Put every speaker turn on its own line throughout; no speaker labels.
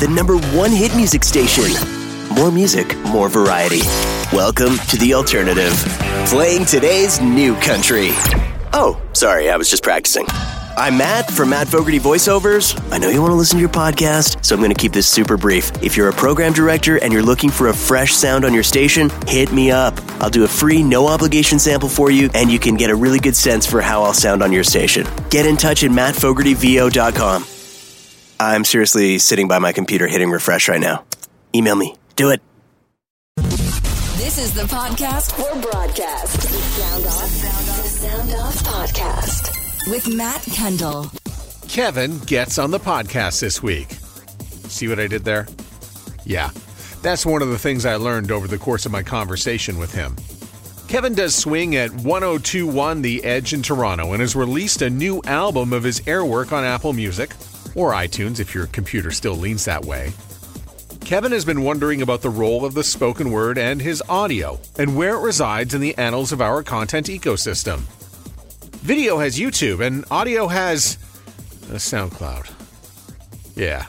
the number one hit music station. More music, more variety. Welcome to The Alternative. Playing today's new country. Oh, sorry, I was just practicing. I'm Matt from Matt Fogarty Voiceovers. I know you want to listen to your podcast, so I'm going to keep this super brief. If you're a program director and you're looking for a fresh sound on your station, hit me up. I'll do a free, no obligation sample for you, and you can get a really good sense for how I'll sound on your station. Get in touch at mattfogartyvo.com. I'm seriously sitting by my computer hitting refresh right now. Email me. Do it.
This is the podcast for broadcast. Sound off, sound off, sound off podcast with Matt Kendall.
Kevin gets on the podcast this week. See what I did there? Yeah, that's one of the things I learned over the course of my conversation with him. Kevin does swing at 1021 The Edge in Toronto and has released a new album of his air work on Apple Music, or iTunes if your computer still leans that way. Kevin has been wondering about the role of the spoken word and his audio, and where it resides in the annals of our content ecosystem. Video has YouTube, and audio has a SoundCloud. Yeah.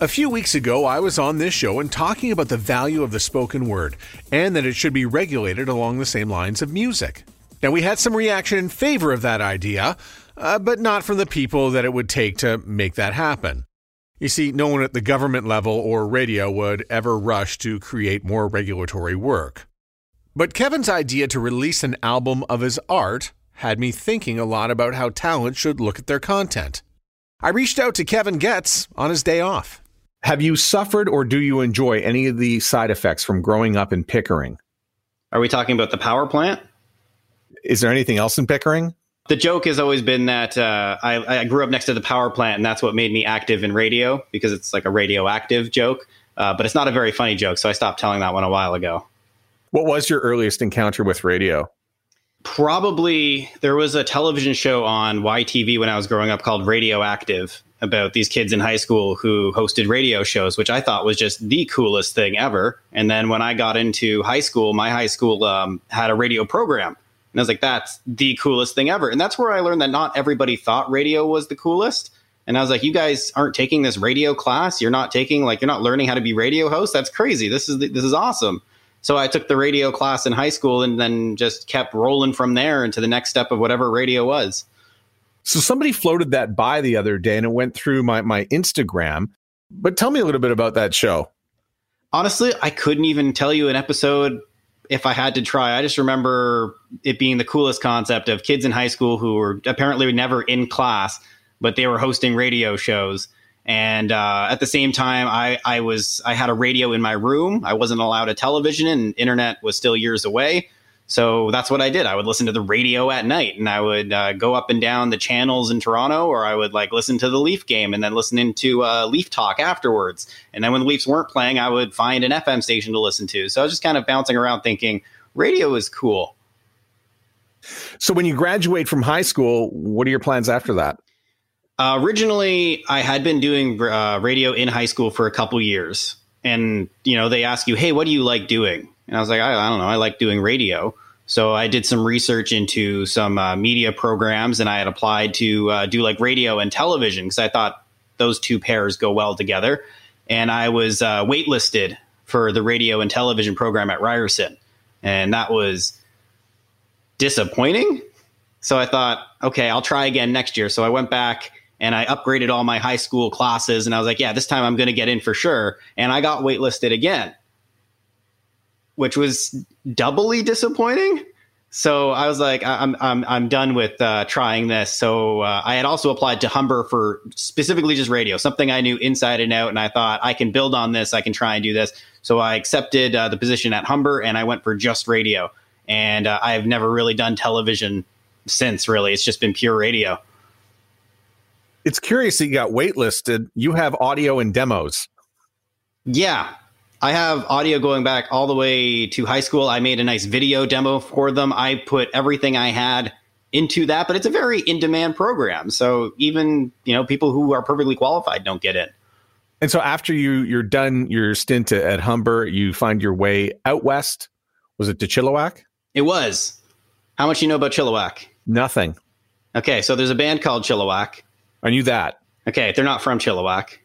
A few weeks ago, I was on this show and talking about the value of the spoken word and that it should be regulated along the same lines of music. Now, we had some reaction in favor of that idea, uh, but not from the people that it would take to make that happen. You see, no one at the government level or radio would ever rush to create more regulatory work. But Kevin's idea to release an album of his art had me thinking a lot about how talent should look at their content. I reached out to Kevin Getz on his day off.
Have you suffered or do you enjoy any of the side effects from growing up in Pickering?
Are we talking about the power plant?
Is there anything else in Pickering?
The joke has always been that uh, I, I, grew up next to the power plant, and that's what made me active in radio because it's like a radioactive joke. Uh, but it's not a very funny joke, so I stopped telling that one a while ago.
What was your earliest encounter with radio?
Probably there was a television show on YTV when I was growing up called Radioactive about these kids in high school who hosted radio shows, which I thought was just the coolest thing ever. And then when I got into high school, my high school um, had a radio program and I was like, that's the coolest thing ever. And that's where I learned that not everybody thought radio was the coolest. And I was like, you guys aren't taking this radio class. You're not taking like you're not learning how to be radio host. That's crazy. This is this is awesome. So I took the radio class in high school and then just kept rolling from there into the next step of whatever radio was.
So somebody floated that by the other day and it went through my my Instagram. But tell me a little bit about that show.
Honestly, I couldn't even tell you an episode if I had to try. I just remember it being the coolest concept of kids in high school who were apparently never in class, but they were hosting radio shows. And uh, at the same time, I, I was I had a radio in my room. I wasn't allowed a television, and internet was still years away. So that's what I did. I would listen to the radio at night, and I would uh, go up and down the channels in Toronto, or I would like listen to the Leaf game, and then listen into uh, Leaf Talk afterwards. And then when the Leafs weren't playing, I would find an FM station to listen to. So I was just kind of bouncing around, thinking radio is cool.
So when you graduate from high school, what are your plans after that?
Uh, originally, I had been doing uh, radio in high school for a couple years, and you know they ask you, "Hey, what do you like doing?" And I was like, I, I don't know, I like doing radio. So I did some research into some uh, media programs, and I had applied to uh, do like radio and television because I thought those two pairs go well together. And I was uh, waitlisted for the radio and television program at Ryerson, and that was disappointing. So I thought, okay, I'll try again next year. So I went back and I upgraded all my high school classes, and I was like, yeah, this time I'm going to get in for sure. And I got waitlisted again which was doubly disappointing. So I was like, I'm I'm I'm done with uh, trying this. So uh, I had also applied to Humber for specifically just radio, something I knew inside and out, and I thought I can build on this. I can try and do this. So I accepted uh, the position at Humber, and I went for just radio. And uh, I've never really done television since. Really, it's just been pure radio.
It's curious that you got waitlisted. You have audio and demos.
Yeah, I have audio going back all the way to high school. I made a nice video demo for them. I put everything I had into that, but it's a very in demand program. So even, you know, people who are perfectly qualified don't get in.
And so after you you're done your stint at Humber, you find your way out west. Was it to Chilliwack?
It was. How much you know about Chilliwack?
Nothing.
Okay, so there's a band called Chilliwack.
I knew that.
Okay. They're not from Chilliwack?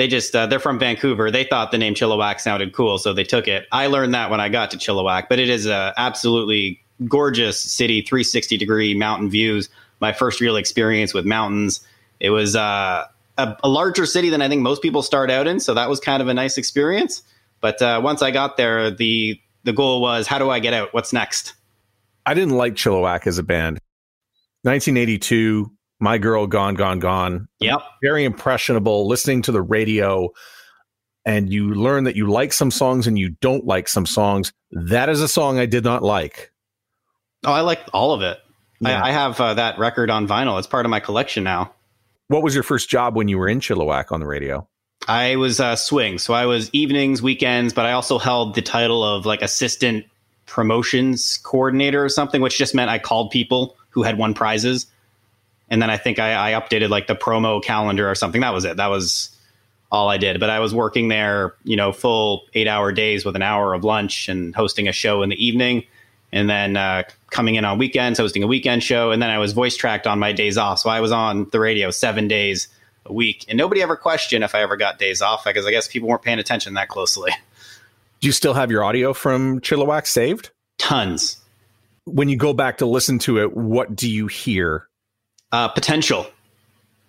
They just uh, they're from Vancouver. They thought the name Chilliwack sounded cool, so they took it. I learned that when I got to Chilliwack, but it is a absolutely gorgeous city, 360 degree mountain views. My first real experience with mountains. It was uh, a, a, larger city than I think most people start out in, so that was kind of a nice experience. But uh, once I got there, the the goal was how do I get out? What's next?
I didn't like Chilliwack as a band. 1982, My Girl Gone, Gone, Gone.
Yep.
Very impressionable, listening to the radio, and you learn that you like some songs and you don't like some songs. That is a song I did not like.
Oh, I like all of it. Yeah. I, I, have uh, that record on vinyl. It's part of my collection now.
What was your first job when you were in Chilliwack on the radio?
I was uh, swing. So I was evenings, weekends, but I also held the title of like assistant promotions coordinator or something, which just meant I called people who had won prizes. And then I think I, I updated like the promo calendar or something. That was it. That was all I did. But I was working there, you know, full eight hour days with an hour of lunch and hosting a show in the evening. And then uh, coming in on weekends, hosting a weekend show. And then I was voice tracked on my days off. So I was on the radio seven days a week. And nobody ever questioned if I ever got days off because I guess people weren't paying attention that closely.
Do you still have your audio from Chilliwack saved?
Tons.
When you go back to listen to it, what do you hear?
Uh, potential.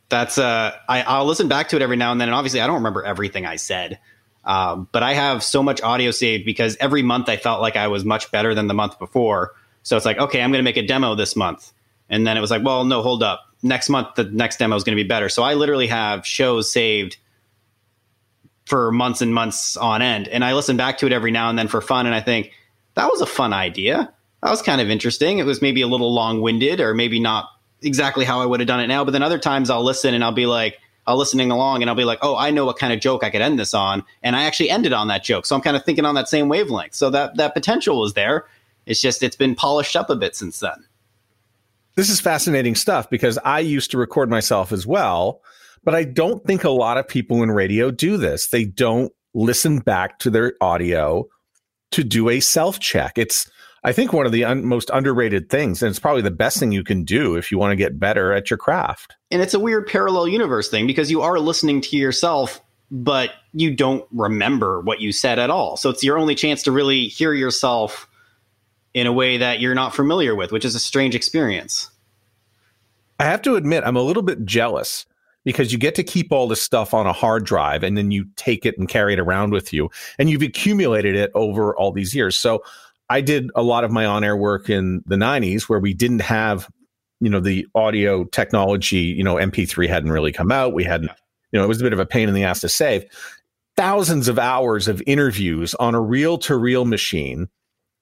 That's uh, I, I'll listen back to it every now and then, and obviously I don't remember everything I said, um, but I have so much audio saved because every month I felt like I was much better than the month before. So it's like, okay, I'm going to make a demo this month, and then it was like, well, no, hold up, next month the next demo is going to be better. So I literally have shows saved for months and months on end. And I listen back to it every now and then for fun. And I think that was a fun idea. That was kind of interesting. It was maybe a little long winded or maybe not exactly how I would have done it now. But then other times I'll listen and I'll be like, I'll listening along and I'll be like, oh, I know what kind of joke I could end this on. And I actually ended on that joke. So I'm kind of thinking on that same wavelength. So that, that potential was there. It's just, it's been polished up a bit since then.
This is fascinating stuff because I used to record myself as well but I don't think a lot of people in radio do this. They don't listen back to their audio to do a self check. It's, I think, one of the un- most underrated things. And it's probably the best thing you can do if you want to get better at your craft.
And it's a weird parallel universe thing because you are listening to yourself, but you don't remember what you said at all. So it's your only chance to really hear yourself in a way that you're not familiar with, which is a strange experience.
I have to admit, I'm a little bit jealous because you get to keep all this stuff on a hard drive and then you take it and carry it around with you and you've accumulated it over all these years. So I did a lot of my on-air work in the 90s where we didn't have you know the audio technology, you know MP3 hadn't really come out. We hadn't you know it was a bit of a pain in the ass to save. Thousands of hours of interviews on a reel-to-reel machine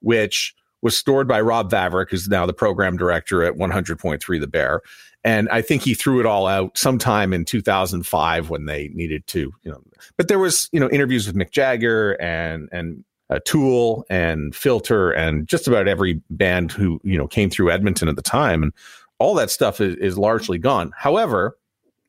which was stored by Rob Vavrick, who's now the program director at 100.3 The Bear. And I think he threw it all out sometime in 2005 when they needed to, you know. But there was, you know, interviews with Mick Jagger and and uh, Tool and Filter and just about every band who you know came through Edmonton at the time, and all that stuff is, is largely gone. However,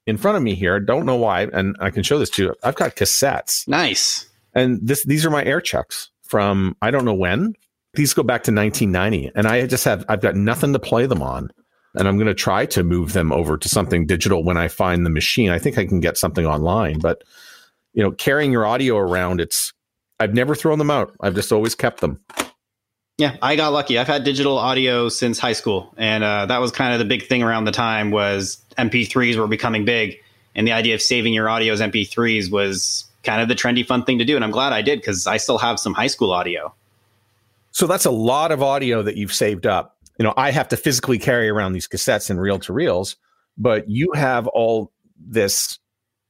in front of me here, don't know why, and I can show this to you. I've got cassettes.
Nice.
And this these are my air checks from I don't know when. These go back to 1990, and I just have I've got nothing to play them on and I'm going to try to move them over to something digital when I find the machine. I think I can get something online, but you know, carrying your audio around, it's I've never thrown them out. I've just always kept them.
Yeah, I got lucky. I've had digital audio since high school, and uh, that was kind of the big thing around the time was MP3s were becoming big, and the idea of saving your audio as MP3s was kind of the trendy, fun thing to do. And I'm glad I did because I still have some high school audio.
So that's a lot of audio that you've saved up you know, I have to physically carry around these cassettes and reel to reels, but you have all this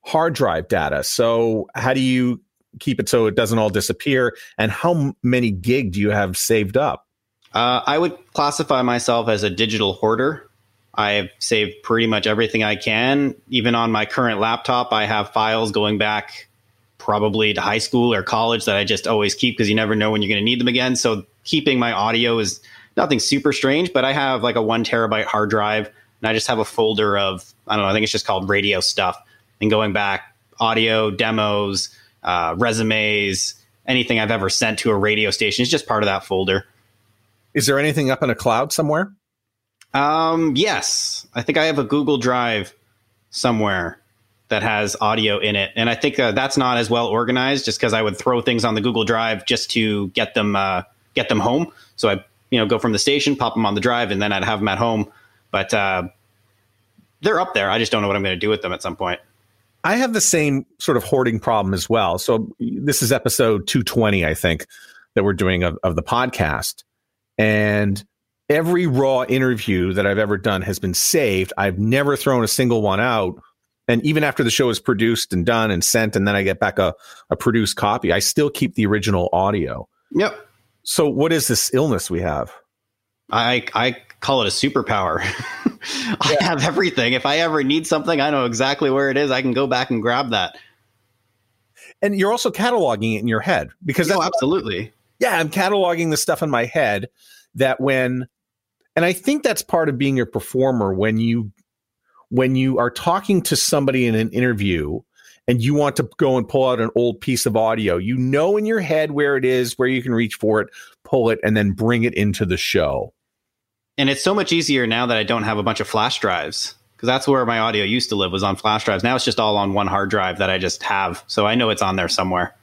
hard drive data. So how do you keep it so it doesn't all disappear? And how many gig do you have saved up?
Uh, I would classify myself as a digital hoarder. I've saved pretty much everything I can. Even on my current laptop, I have files going back probably to high school or college that I just always keep because you never know when you're going to need them again. So keeping my audio is nothing super strange, but I have like a one terabyte hard drive and I just have a folder of, I don't know, I think it's just called radio stuff and going back audio, demos, uh, resumes, anything I've ever sent to a radio station is just part of that folder.
Is there anything up in a cloud somewhere?
Um, yes. I think I have a Google Drive somewhere that has audio in it, and I think uh, that's not as well organized. Just because I would throw things on the Google Drive just to get them uh, get them home. So I you know go from the station, pop them on the drive, and then I'd have them at home. But uh, they're up there. I just don't know what I'm going to do with them at some point.
I have the same sort of hoarding problem as well. So this is episode 220, I think, that we're doing of, of the podcast. And every raw interview that I've ever done has been saved. I've never thrown a single one out. And even after the show is produced and done and sent, and then I get back a, a produced copy, I still keep the original audio.
Yep.
So, what is this illness we have?
I I call it a superpower. I yeah. have everything. If I ever need something, I know exactly where it is. I can go back and grab that.
And you're also cataloging it in your head because
oh, absolutely.
Yeah, I'm cataloging the stuff in my head that when and I think that's part of being a performer when you when you are talking to somebody in an interview and you want to go and pull out an old piece of audio, you know in your head where it is, where you can reach for it, pull it, and then bring it into the show.
And it's so much easier now that I don't have a bunch of flash drives because that's where my audio used to live was on flash drives. Now it's just all on one hard drive that I just have, so I know it's on there somewhere.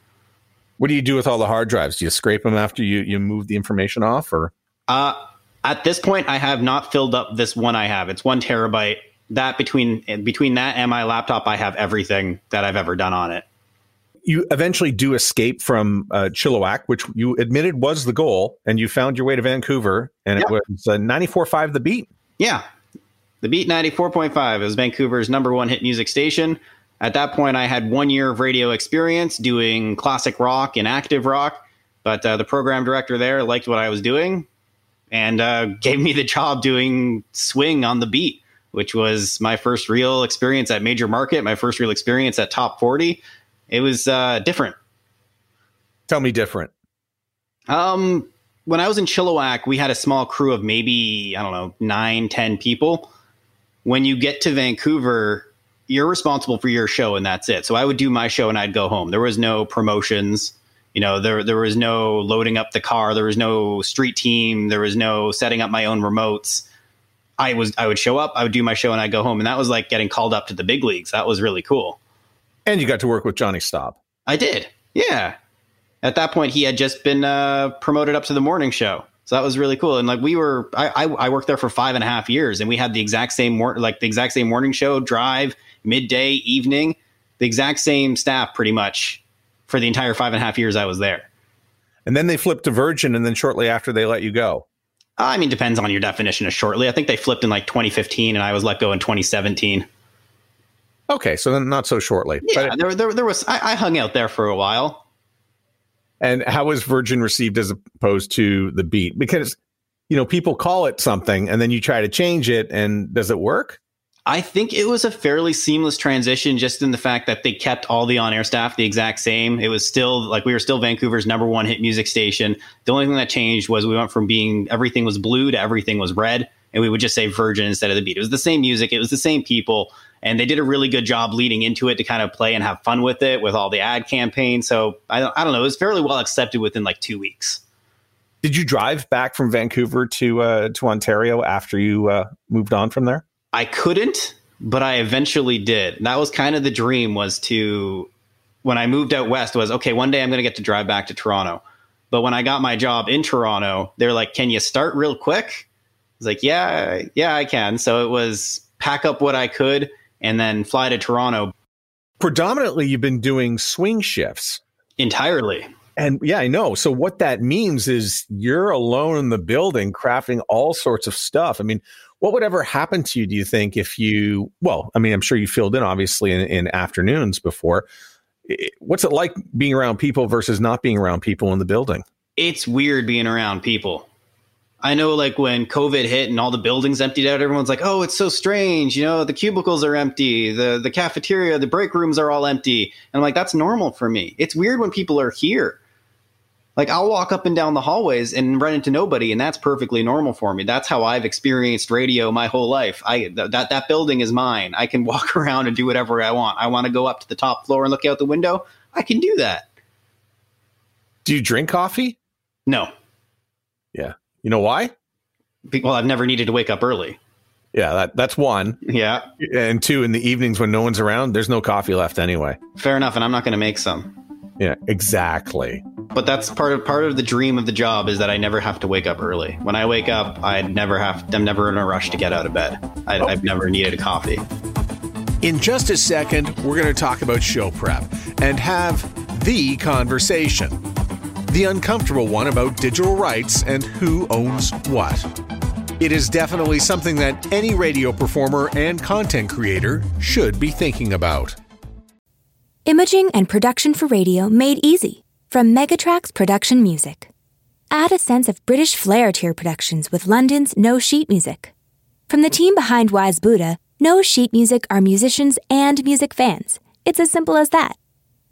What do you do with all the hard drives? Do you scrape them after you you move the information off, or?
Uh, at this point, I have not filled up this one I have. It's one terabyte. That between between that and my laptop, I have everything that I've ever done on it.
You eventually do escape from uh, Chilliwack, which you admitted was the goal, and you found your way to Vancouver, and yep. it was uh, 94.5 The Beat.
Yeah, The Beat 94.5 is Vancouver's number one hit music station. At that point, I had one year of radio experience doing classic rock and active rock, but uh, the program director there liked what I was doing and uh, gave me the job doing swing on the beat, which was my first real experience at major market, my first real experience at top 40. It was uh, different.
Tell me different.
Um, when I was in Chilliwack, we had a small crew of maybe, I don't know, nine, ten people. When you get to Vancouver, you're responsible for your show and that's it. So I would do my show and I'd go home. There was no promotions. You know, there there was no loading up the car. There was no street team. There was no setting up my own remotes. I was I would show up, I would do my show, and I'd go home. And that was like getting called up to the big leagues. That was really cool.
And you got to work with Johnny Staub.
I did. Yeah. At that point, he had just been uh, promoted up to the morning show. So that was really cool. And like we were, I, I, I worked there for five and a half years, and we had the exact same mor- like the exact same morning show, drive, midday, evening, the exact same staff pretty much for the entire five and a half years I was there.
And then they flipped to Virgin, and then shortly after they let you go.
I mean, depends on your definition of shortly. I think they flipped in like 2015, and I was let go in 2017.
Okay, so then not so shortly.
Yeah, but there, there, there was. I, I hung out there for a while.
And how was Virgin received as opposed to the Beat? Because you know people call it something, and then you try to change it, and does it work?
I think it was a fairly seamless transition just in the fact that they kept all the on air staff the exact same. It was still like we were still Vancouver's number one hit music station. The only thing that changed was we went from being everything was blue to everything was red. And we would just say Virgin instead of the beat. It was the same music, it was the same people. And they did a really good job leading into it to kind of play and have fun with it with all the ad campaign. So I, I don't know, it was fairly well accepted within like two weeks.
Did you drive back from Vancouver to uh, to Ontario after you uh, moved on from there?
I couldn't, but I eventually did. And that was kind of the dream was to when I moved out west was okay, one day I'm going to get to drive back to Toronto. But when I got my job in Toronto, they're like, "Can you start real quick?" Was like, "Yeah, yeah, I can." So it was pack up what I could and then fly to Toronto.
Predominantly, you've been doing swing shifts
entirely.
And yeah, I know. So what that means is you're alone in the building crafting all sorts of stuff. I mean, what would ever happen to you, do you think, if you, well, I mean, I'm sure you filled in obviously in, in afternoons before. What's it like being around people versus not being around people in the building?
It's weird being around people. I know, like when COVID hit and all the buildings emptied out, everyone's like, "Oh, it's so strange." You know, the cubicles are empty, the the cafeteria, the break rooms are all empty, and I'm like, "That's normal for me." It's weird when people are here. Like I'll walk up and down the hallways and run into nobody, and that's perfectly normal for me. That's how I've experienced radio my whole life. I th- that that building is mine. I can walk around and do whatever I want. I want to go up to the top floor and look out the window. I can do that.
Do you drink coffee?
No.
Yeah. You know why?
Well, I've never needed to wake up early.
Yeah, that, that's one.
Yeah.
And two, in the evenings when no one's around, there's no coffee left anyway.
Fair enough, and I'm not going to make some.
Yeah, exactly.
But that's part of part of the dream of the job is that I never have to wake up early. When I wake up, I never have. I'm never in a rush to get out of bed. I, I've never needed a coffee.
In just a second, we're going to talk about show prep and have the conversation. The uncomfortable one about digital rights and who owns what. It is definitely something that any radio performer and content creator should be thinking about.
Imaging and production for radio made easy from Megatrax Production Music. Add a sense of British flair to your productions with London's No Sheet Music. From the team behind Wise Buddha, No Sheet Music are musicians and music fans. It's as simple as that.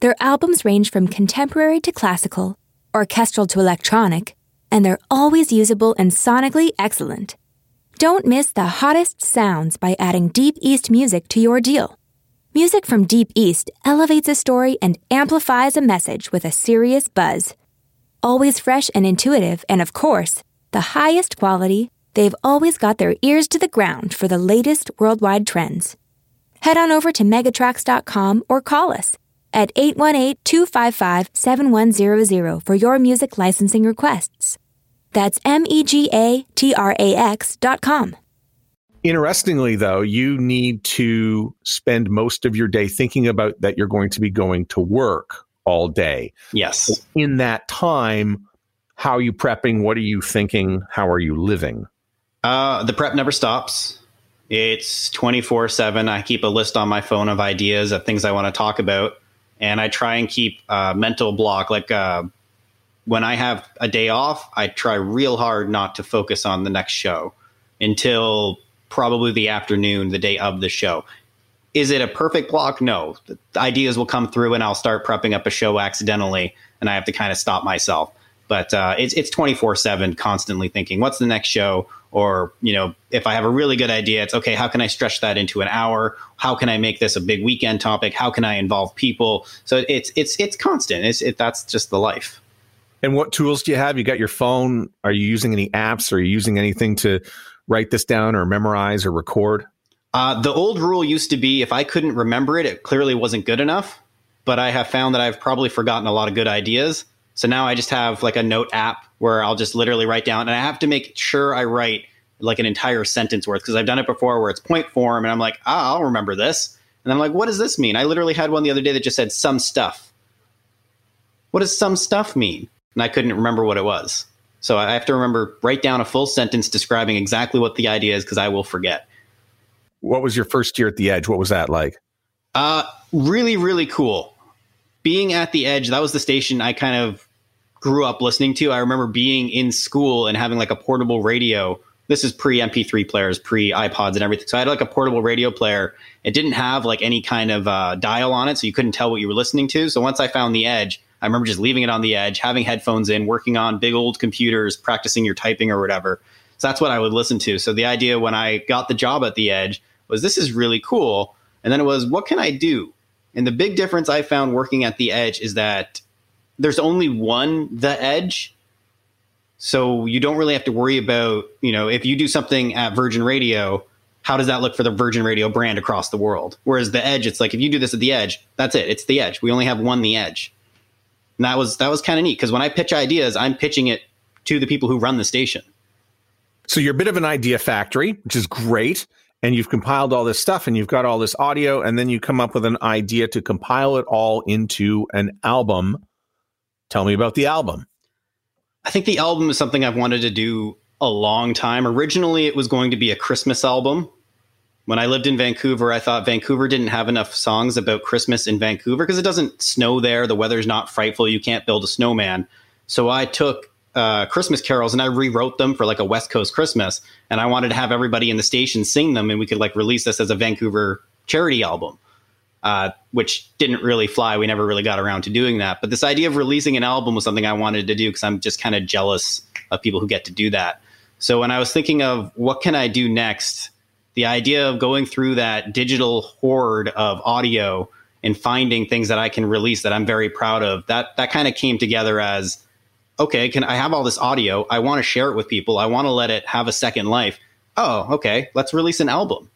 Their albums range from contemporary to classical, orchestral to electronic, and they're always usable and sonically excellent. Don't miss the hottest sounds by adding Deep East music to your deal. Music from Deep East elevates a story and amplifies a message with a serious buzz. Always fresh and intuitive, and of course, the highest quality, they've always got their ears to the ground for the latest worldwide trends. Head on over to Megatrax.com or call us at 818 255 7100 for your music licensing requests. That's M E G A T R A X dot com.
Interestingly, though, you need to spend most of your day thinking about that you're going to be going to work all day.
Yes.
In that time, how are you prepping? What are you thinking? How are you living?
Uh, the prep never stops. It's 24 7. I keep a list on my phone of ideas of things I want to talk about. And I try and keep a mental block. Like uh, when I have a day off, I try real hard not to focus on the next show until probably the afternoon, the day of the show. Is it a perfect block? No. The ideas will come through and I'll start prepping up a show accidentally and I have to kind of stop myself. But uh, it's it's 24 7 constantly thinking, what's the next show? Or, you know, if I have a really good idea, it's okay, how can I stretch that into an hour? How can I make this a big weekend topic? How can I involve people? So it's it's it's constant. It's it, that's just the life.
And what tools do you have? You got your phone. Are you using any apps? Are you using anything to write this down or memorize or record?
Uh, the old rule used to be if I couldn't remember it, it clearly wasn't good enough. But I have found that I've probably forgotten a lot of good ideas. So now I just have like a note app where I'll just literally write down, and I have to make sure I write like an entire sentence worth because I've done it before where it's point form, and I'm like, ah, I'll remember this. And I'm like, what does this mean? I literally had one the other day that just said some stuff. What does some stuff mean? And I couldn't remember what it was. So I have to remember, write down a full sentence describing exactly what the idea is because I will forget.
What was your first year at the Edge? What was that like?
Uh, really, really cool. Being at the Edge, that was the station I kind of grew up listening to. I remember being in school and having like a portable radio. This is pre MP3 players, pre iPods and everything. So I had like a portable radio player. It didn't have like any kind of uh, dial on it, so you couldn't tell what you were listening to. So once I found the Edge, I remember just leaving it on the edge, having headphones in, working on big old computers, practicing your typing or whatever. So that's what I would listen to. So the idea when I got the job at the edge was this is really cool. And then it was, what can I do? And the big difference I found working at the edge is that there's only one the edge. So you don't really have to worry about, you know, if you do something at Virgin Radio, how does that look for the Virgin Radio brand across the world? Whereas the edge, it's like if you do this at the edge, that's it. It's the edge. We only have one the edge. And that was that was kind of neat because when I pitch ideas, I'm pitching it to the people who run the station.
So you're a bit of an idea factory, which is great. And you've compiled all this stuff and you've got all this audio, and then you come up with an idea to compile it all into an album. Tell me about the album.
I think the album is something I've wanted to do a long time. Originally, it was going to be a Christmas album. When I lived in Vancouver, I thought Vancouver didn't have enough songs about Christmas in Vancouver because it doesn't snow there. The weather's not frightful. You can't build a snowman. So I took uh, Christmas carols and I rewrote them for like a West Coast Christmas. And I wanted to have everybody in the station sing them and we could like release this as a Vancouver charity album, uh, which didn't really fly. We never really got around to doing that. But this idea of releasing an album was something I wanted to do because I'm just kind of jealous of people who get to do that. So when I was thinking of what can I do next, the idea of going through that digital hoard of audio and finding things that I can release that I'm very proud of, that that kind of came together as okay, can I have all this audio? I want to share it with people. I want to let it have a second life. oh, okay, let's release an album.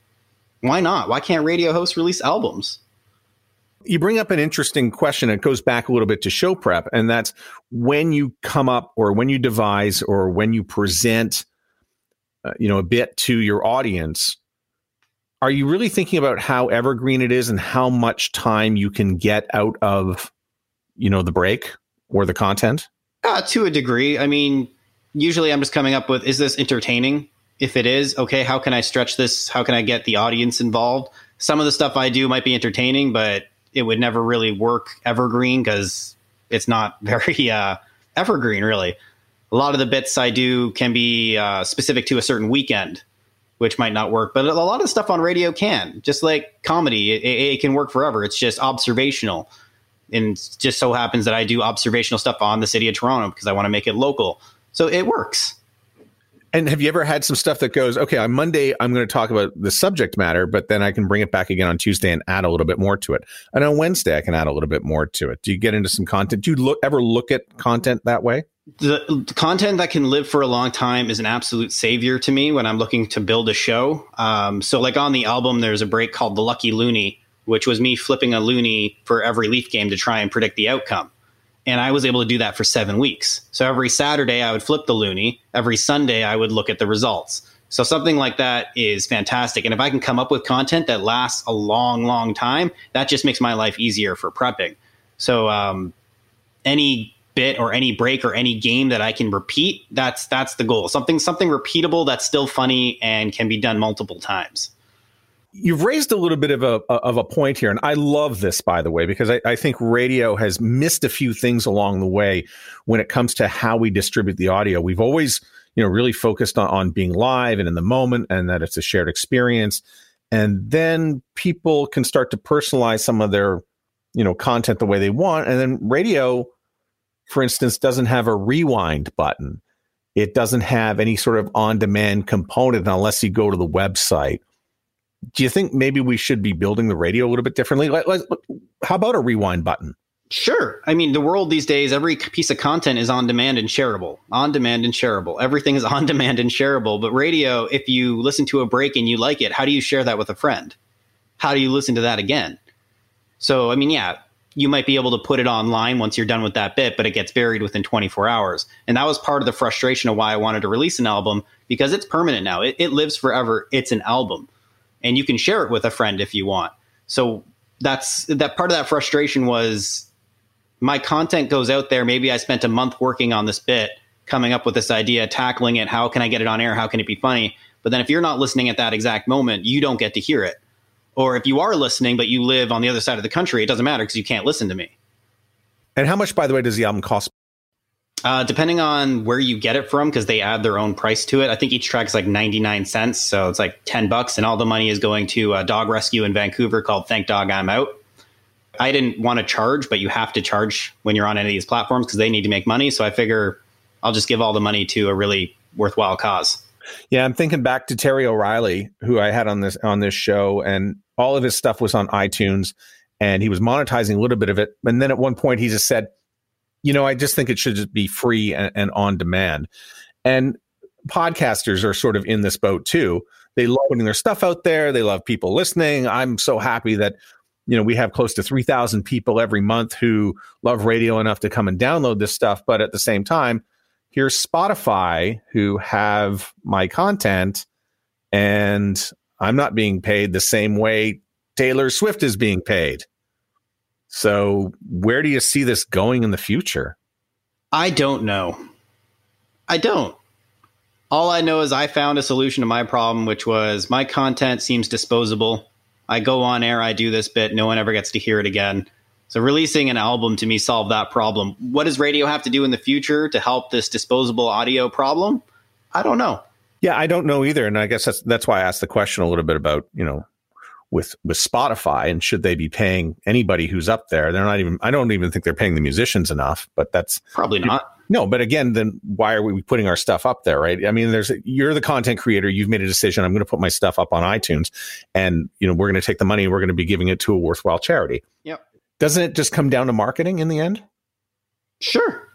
Why not? Why can't radio hosts release albums?
You bring up an interesting question. It goes back a little bit to show prep, and that's when you come up or when you devise or when you present, uh, you know, a bit to your audience. Are you really thinking about how evergreen it is and how much time you can get out of, you know, the break or the content?
Uh, to a degree. I mean, usually I'm just coming up with is this entertaining? If it is, okay, how can I stretch this? How can I get the audience involved? Some of the stuff I do might be entertaining, but it would never really work evergreen because it's not very uh, evergreen, really. A lot of the bits I do can be uh, specific to a certain weekend, which might not work, but a lot of stuff on radio can. Just like comedy, it, it can work forever. It's just observational. And just so happens that I do observational stuff on the city of Toronto because I want to make it local. So it works.
And have you ever had some stuff that goes, okay, on Monday, I'm going to talk about the subject matter, but then I can bring it back again on Tuesday and add a little bit more to it. And on Wednesday, I can add a little bit more to it. Do you get into some content? Do you look, ever look at content that way?
The, the content that can live for a long time is an absolute savior to me when I'm looking to build a show. Um, so, like on the album, there's a break called The Lucky Looney, which was me flipping a loony for every Leaf game to try and predict the outcome. And I was able to do that for seven weeks. So every Saturday, I would flip the loony. Every Sunday, I would look at the results. So something like that is fantastic. And if I can come up with content that lasts a long, long time, that just makes my life easier for prepping. So um, any bit or any break or any game that I can repeat, that's that's the goal. Something something repeatable that's still funny and can be done multiple times
you've raised a little bit of a of a point here, and I love this, by the way, because I, I, think radio has missed a few things along the way when it comes to how we distribute the audio. We've always, you know, really focused on, on being live and in the moment, and that it's a shared experience. And then people can start to personalize some of their, you know, content the way they want. And then radio, for instance, doesn't have a rewind button. It doesn't have any sort of on demand component unless you go to the website do you think maybe we should be building the radio a little bit differently? Let, let, how about a rewind button?
Sure. I mean, the world these days, every piece of content is on demand and shareable. On demand and shareable. Everything is on demand and shareable. But radio, if you listen to a break and you like it, how do you share that with a friend? How do you listen to that again? So, I mean, yeah, you might be able to put it online once you're done with that bit, but it gets buried within 24 hours. And that was part of the frustration of why I wanted to release an album because it's permanent now. It, it lives forever. It's an album and you can share it with a friend if you want. So that's that part of that frustration was my content goes out there. Maybe I spent a month working on this bit, coming up with this idea, tackling it. How can I get it on air? How can it be funny? But then if you're not listening at that exact moment, you don't get to hear it. Or if you are listening, but you live on the other side of the country, it doesn't matter because you can't listen to me.
And how much, by the way, does the album cost
uh, depending on where you get it from, because they add their own price to it. I think each track is like 99 cents. So it's like 10 bucks. And all the money is going to a dog rescue in Vancouver called Thank Dog I'm Out. I didn't want to charge, but you have to charge when you're on any of these platforms because they need to make money. So I figure I'll just give all the money to a really worthwhile cause.
Yeah, I'm thinking back to Terry O'Reilly, who I had on this on this show, and all of his stuff was on iTunes, and he was monetizing a little bit of it. And then at one point, he just said, you know, I just think it should just be free and, and on demand. And podcasters are sort of in this boat too. They love putting their stuff out there. They love people listening. I'm so happy that you know we have close to 3000 people every month who love radio enough to come and download this stuff but at the same time here's spotify who have my content and i'm not being paid the same way taylor swift is being paid so, where do you see this going in the future?
I don't know. I don't. All I know is I found a solution to my problem, which was my content seems disposable. I go on air, I do this bit, no one ever gets to hear it again. So, releasing an album to me solved that problem. What does radio have to do in the future to help this disposable audio problem? I don't know.
Yeah, I don't know either, and I guess that's that's why I asked the question a little bit about you know with with Spotify and should they be paying anybody who's up there? They're not even I don't even think they're paying the musicians enough, but that's
probably not.
No, but again, then why are we putting our stuff up there, right? I mean, there's you're the content creator, you've made a decision, I'm going to put my stuff up on iTunes and you know, we're going to take the money and we're going to be giving it to a worthwhile charity.
Yep.
Doesn't it just come down to marketing in the end?
Sure.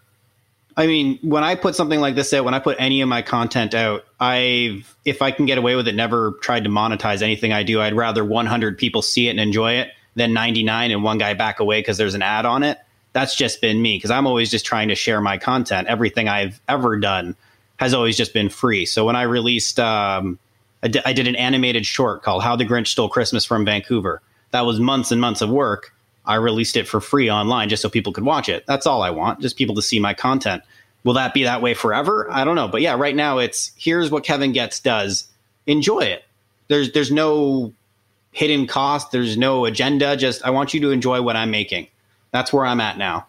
I mean, when I put something like this out, when I put any of my content out, I've, if I can get away with it, never tried to monetize anything I do. I'd rather 100 people see it and enjoy it than 99 and one guy back away because there's an ad on it. That's just been me because I'm always just trying to share my content. Everything I've ever done has always just been free. So when I released, um, I, d- I did an animated short called How the Grinch Stole Christmas from Vancouver. That was months and months of work I released it for free online just so people could watch it. That's all I want, just people to see my content. Will that be that way forever? I don't know. But yeah, right now it's here's what Kevin Getz does. Enjoy it. There's there's no hidden cost, there's no agenda, just I want you to enjoy what I'm making. That's where I'm at now.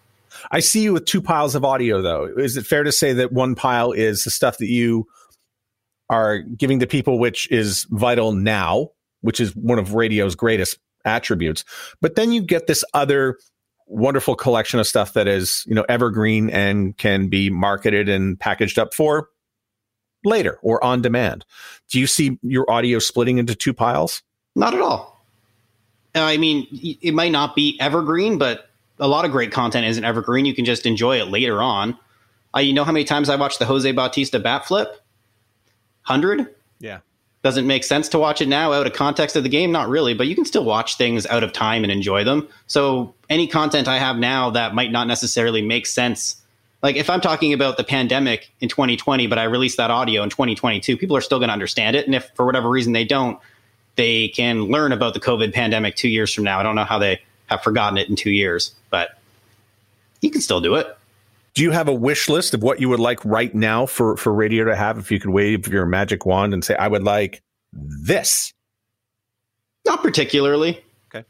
I see you with two piles of audio though. Is it fair to say that one pile is the stuff that you are giving to people which is vital now, which is one of radio's greatest attributes. But then you get this other wonderful collection of stuff that is, you know, evergreen and can be marketed and packaged up for later or on demand. Do you see your audio splitting into two piles?
Not at all. I mean, it might not be evergreen, but a lot of great content isn't evergreen. You can just enjoy it later on. Uh, you know how many times I watched the Jose Bautista bat flip? Hundred.
Yeah.
Does it make sense to watch it now out of context of the game? Not really, but you can still watch things out of time and enjoy them. So any content I have now that might not necessarily make sense. Like if I'm talking about the pandemic in 2020, but I release that audio in 2022, people are still going to understand it. And if for whatever reason they don't, they can learn about the COVID pandemic two years from now. I don't know how they have forgotten it in two years, but you can still do it.
Do you have a wish list of what you would like right now for for radio to have? If you could wave your magic wand and say, "I would like this."
Not particularly.
Okay.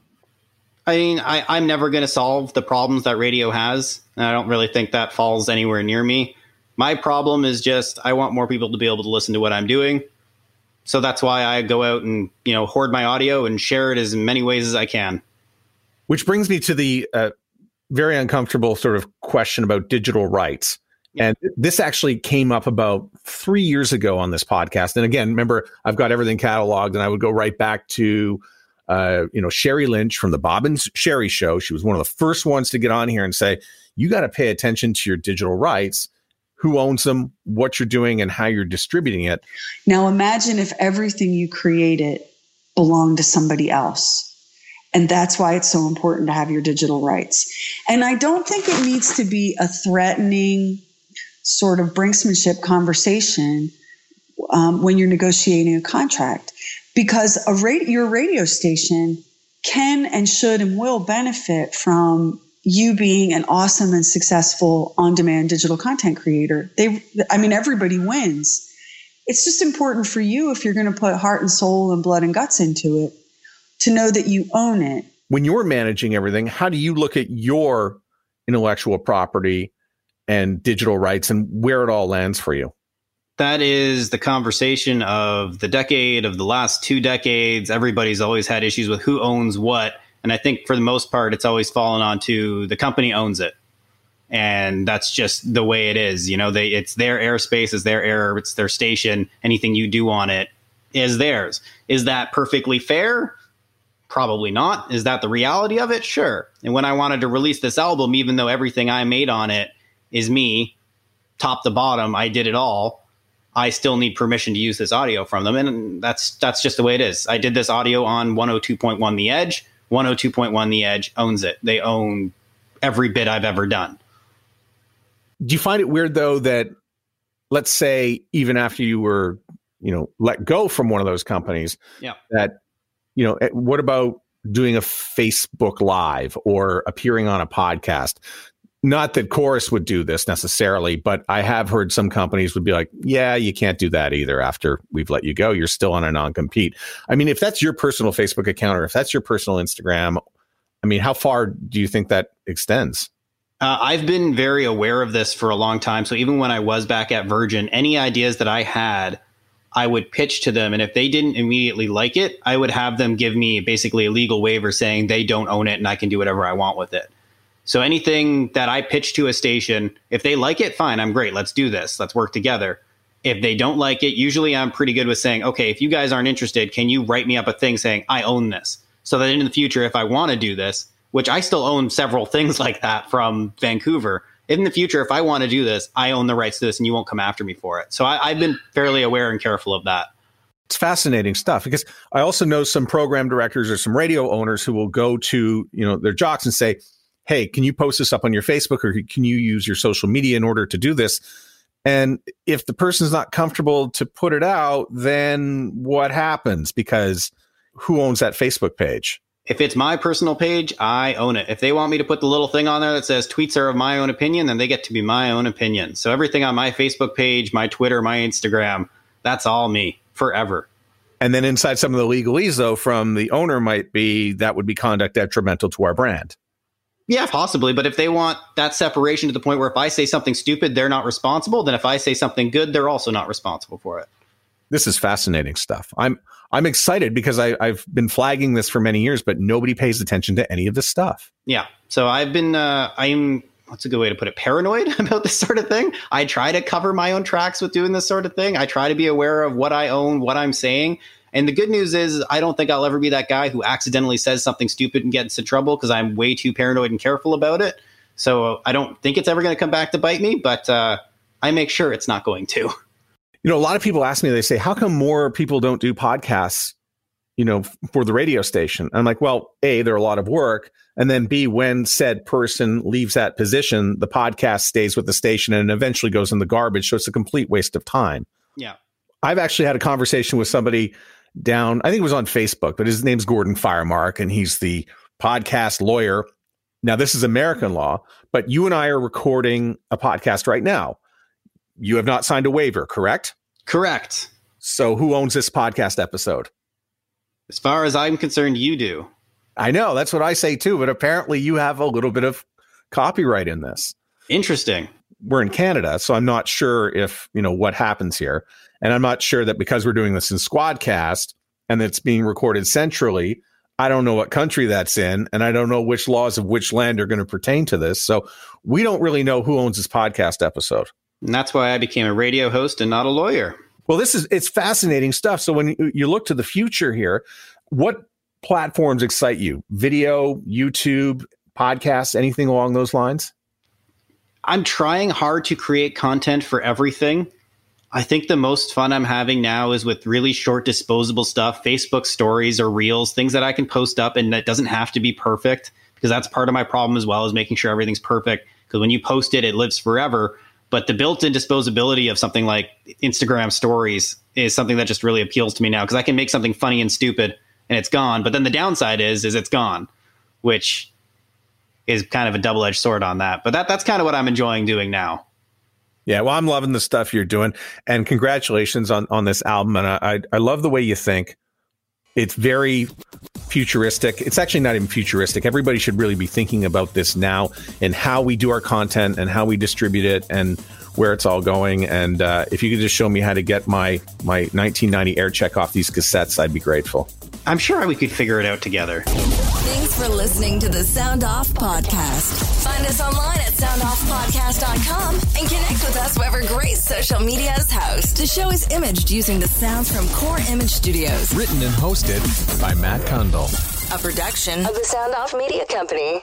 I mean, I, I'm never going to solve the problems that radio has. And I don't really think that falls anywhere near me. My problem is just I want more people to be able to listen to what I'm doing. So that's why I go out and you know hoard my audio and share it as many ways as I can.
Which brings me to the uh, very uncomfortable sort of question about digital rights. And this actually came up about three years ago on this podcast. And again, remember, I've got everything cataloged, and I would go right back to, uh, you know, Sheri Lynch from the Bob and Sheri Show. She was one of the first ones to get on here and say, "You got to pay attention to your digital rights. Who owns them? What you're doing, and how you're distributing it."
Now, imagine if everything you created belonged to somebody else. And that's why it's so important to have your digital rights. And I don't think it needs to be a threatening sort of brinksmanship conversation um, when you're negotiating a contract, because a your radio station can and should and will benefit from you being an awesome and successful on-demand digital content creator. They, I mean, everybody wins. It's just important for you if you're going to put heart and soul and blood and guts into it to know that you own it.
When you're managing everything, how do you look at your intellectual property and digital rights and where it all lands for you?
That is the conversation of the decade, of the last two decades. Everybody's always had issues with who owns what. And I think for the most part, it's always fallen onto the company owns it. And that's just the way it is. You know, they it's their airspace, it's their air, it's their station. Anything you do on it is theirs. Is that perfectly fair? Probably not. Is that the reality of it? Sure. And when I wanted to release this album, even though everything I made on it is me, top to bottom, I did it all. I still need permission to use this audio from them, and that's that's just the way it is. I did this audio on 102.1 The Edge. 102.1 The Edge owns it. They own every bit I've ever done.
Do you find it weird though that let's say even after you were, you know, let go from one of those companies,
yeah.
that you know, eh, what about doing a Facebook live or appearing on a podcast? Not that Corus would do this necessarily, but I have heard some companies would be like, yeah, you can't do that either after we've let you go. You're still on a non compete. I mean, if that's your personal Facebook account or if that's your personal Instagram, I mean, how far do you think that extends?
Uh, I've been very aware of this for a long time. So even when I was back at Virgin, any ideas that I had, I would pitch to them. And if they didn't immediately like it, I would have them give me basically a legal waiver saying they don't own it and I can do whatever I want with it. So anything that I pitch to a station, if they like it, fine, I'm great. Let's do this. Let's work together. If they don't like it, usually I'm pretty good with saying, okay, if you guys aren't interested, can you write me up a thing saying I own this? So that in the future, if I want to do this, which I still own several things like that from Vancouver, in the future, if I want to do this, I own the rights to this and you won't come after me for it. So I, I've been fairly aware and careful of that.
It's fascinating stuff because I also know some program directors or some radio owners who will go to, you know, their jocks and say, Hey, can you post this up on your Facebook or can you use your social media in order to do this? And if the person's not comfortable to put it out, then what happens? Because who owns that Facebook page?
If it's my personal page, I own it. If they want me to put the little thing on there that says tweets are of my own opinion, then they get to be my own opinion. So everything on my Facebook page, my Twitter, my Instagram, that's all me forever.
And then inside some of the legalese, though, from the owner might be that would be conduct detrimental to our brand.
Yeah, possibly. But if they want that separation to the point where if I say something stupid, they're not responsible, then if I say something good, they're also not responsible for it.
This is fascinating stuff. I'm I'm excited because I, I've been flagging this for many years, but nobody pays attention to any of this stuff.
Yeah. So I've been uh, I'm what's a good way to put it paranoid about this sort of thing i try to cover my own tracks with doing this sort of thing i try to be aware of what i own what i'm saying and the good news is i don't think i'll ever be that guy who accidentally says something stupid and gets into trouble because i'm way too paranoid and careful about it so i don't think it's ever going to come back to bite me but uh, i make sure it's not going to
you know a lot of people ask me they say how come more people don't do podcasts you know for the radio station i'm like well a they're a lot of work and then B, when said person leaves that position, the podcast stays with the station and eventually goes in the garbage. So it's a complete waste of time.
Yeah.
I've actually had a conversation with somebody down, I think it was on Facebook, but his name's Gordon Firemark, and he's the podcast lawyer. Now, this is American law, but you and I are recording a podcast right now. You have not signed a waiver, correct?
Correct.
So, who owns this podcast episode?
As far as I'm concerned, you do.
I know that's what I say too, but apparently you have a little bit of copyright in this.
Interesting.
We're in Canada, so I'm not sure if, you know, what happens here. And I'm not sure that because we're doing this in Squadcast and it's being recorded centrally, I don't know what country that's in, and I don't know which laws of which land are going to pertain to this. So we don't really know who owns this podcast episode.
And that's why I became a radio host and not a lawyer.
Well, this is it's fascinating stuff. So when you look to the future here, what platforms excite you? Video, YouTube, podcasts, anything along those lines?
I'm trying hard to create content for everything. I think the most fun I'm having now is with really short disposable stuff, Facebook stories or reels, things that I can post up and that doesn't have to be perfect because that's part of my problem as well as making sure everything's perfect because when you post it it lives forever, but the built-in disposability of something like Instagram stories is something that just really appeals to me now because I can make something funny and stupid and it's gone. But then the downside is is it's gone, which is kind of a double edged sword on that. But that that's kind of what I'm enjoying doing now.
Yeah, well, I'm loving the stuff you're doing, and congratulations on on this album. And I I, I love the way you think. It's very futuristic. It's actually not even futuristic. Everybody should really be thinking about this now and how we do our content and how we distribute it and where it's all going. And uh, if you could just show me how to get my my 1990 air check off these cassettes, I'd be grateful.
I'm sure we could figure it out together.
Thanks for listening to the Sound Off Podcast. Find us online at soundoffpodcast.com and connect with us wherever great social media is housed. The show is imaged using the sounds from Core Image Studios.
Written and hosted by Matt Cundill.
A production of the Sound Off Media Company.